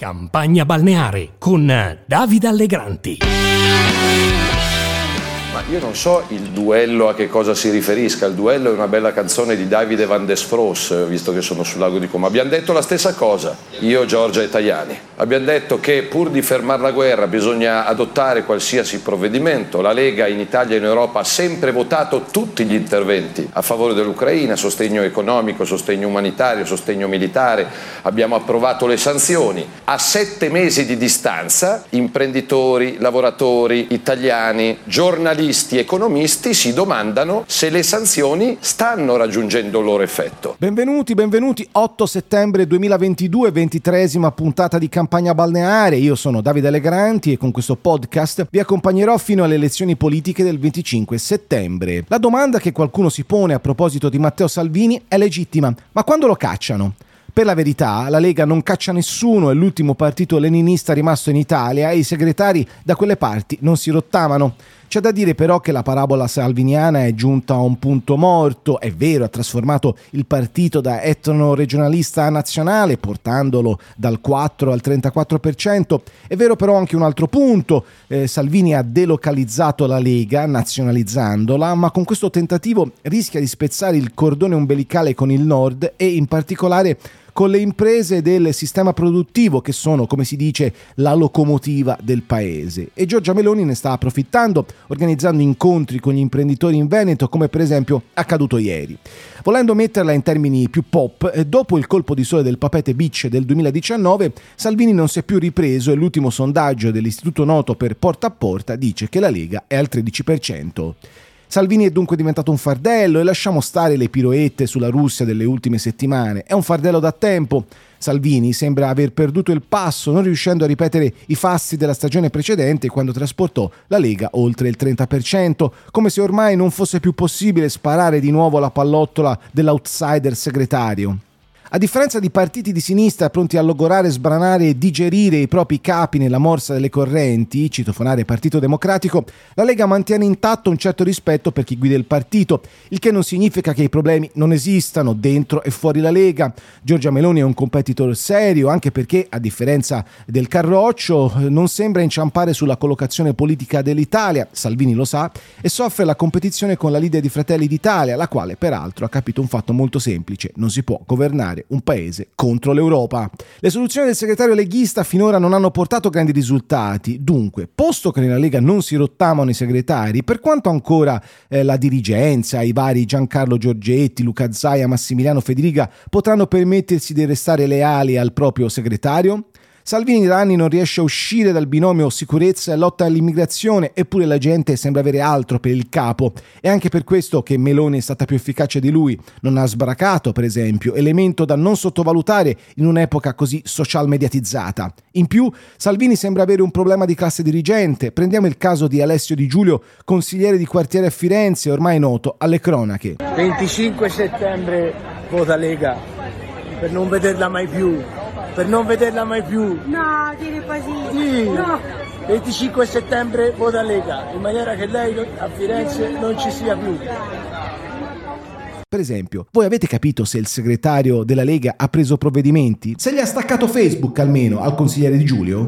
Campagna balneare con Davide Allegranti. Ma io non so il duello a che cosa si riferisca. Il duello è una bella canzone di Davide Van Desfros, visto che sono sul lago di Como. Abbiamo detto la stessa cosa, io, Giorgia e Tajani. Abbiamo detto che pur di fermare la guerra bisogna adottare qualsiasi provvedimento. La Lega in Italia e in Europa ha sempre votato tutti gli interventi a favore dell'Ucraina, sostegno economico, sostegno umanitario, sostegno militare. Abbiamo approvato le sanzioni. A sette mesi di distanza, imprenditori, lavoratori, italiani, giornalisti, giuristi, economisti si domandano se le sanzioni stanno raggiungendo il loro effetto. Benvenuti, benvenuti. 8 settembre 2022, ventitresima puntata di campagna balneare. Io sono Davide Allegranti e con questo podcast vi accompagnerò fino alle elezioni politiche del 25 settembre. La domanda che qualcuno si pone a proposito di Matteo Salvini è legittima, ma quando lo cacciano? Per la verità, la Lega non caccia nessuno, è l'ultimo partito leninista rimasto in Italia e i segretari da quelle parti non si rottamano. C'è da dire però che la parabola salviniana è giunta a un punto morto, è vero, ha trasformato il partito da etno regionalista a nazionale, portandolo dal 4 al 34%, è vero però anche un altro punto, eh, Salvini ha delocalizzato la Lega, nazionalizzandola, ma con questo tentativo rischia di spezzare il cordone umbilicale con il nord e in particolare con le imprese del sistema produttivo che sono, come si dice, la locomotiva del paese. E Giorgia Meloni ne sta approfittando, organizzando incontri con gli imprenditori in Veneto, come per esempio accaduto ieri. Volendo metterla in termini più pop, eh, dopo il colpo di sole del Papete Beach del 2019, Salvini non si è più ripreso e l'ultimo sondaggio dell'Istituto Noto per Porta a Porta dice che la Lega è al 13%. Salvini è dunque diventato un fardello e lasciamo stare le piroette sulla Russia delle ultime settimane. È un fardello da tempo. Salvini sembra aver perduto il passo, non riuscendo a ripetere i fasti della stagione precedente quando trasportò la Lega oltre il 30%, come se ormai non fosse più possibile sparare di nuovo la pallottola dell'outsider segretario. A differenza di partiti di sinistra pronti a logorare, sbranare e digerire i propri capi nella morsa delle correnti, citofonare Partito Democratico, la Lega mantiene intatto un certo rispetto per chi guida il partito, il che non significa che i problemi non esistano dentro e fuori la Lega. Giorgia Meloni è un competitor serio, anche perché, a differenza del Carroccio, non sembra inciampare sulla collocazione politica dell'Italia, Salvini lo sa, e soffre la competizione con la leader di Fratelli d'Italia, la quale peraltro ha capito un fatto molto semplice, non si può governare governare un paese contro l'Europa. Le soluzioni del segretario leghista finora non hanno portato grandi risultati, dunque, posto che nella Lega non si rottamano i segretari, per quanto ancora eh, la dirigenza, i vari Giancarlo Giorgetti, Luca Zaia, Massimiliano Federica potranno permettersi di restare leali al proprio segretario? Salvini da anni non riesce a uscire dal binomio sicurezza e lotta all'immigrazione, eppure la gente sembra avere altro per il capo. È anche per questo che Meloni è stata più efficace di lui. Non ha sbracato, per esempio, elemento da non sottovalutare in un'epoca così social mediatizzata. In più, Salvini sembra avere un problema di classe dirigente. Prendiamo il caso di Alessio Di Giulio, consigliere di quartiere a Firenze, ormai noto alle cronache. 25 settembre vota Lega per non vederla mai più per non vederla mai più. No, dire così. Sì. No. 25 settembre vota Lega, in maniera che lei a Firenze non ci sia più. Per esempio, voi avete capito se il segretario della Lega ha preso provvedimenti? Se gli ha staccato Facebook almeno al consigliere di Giulio?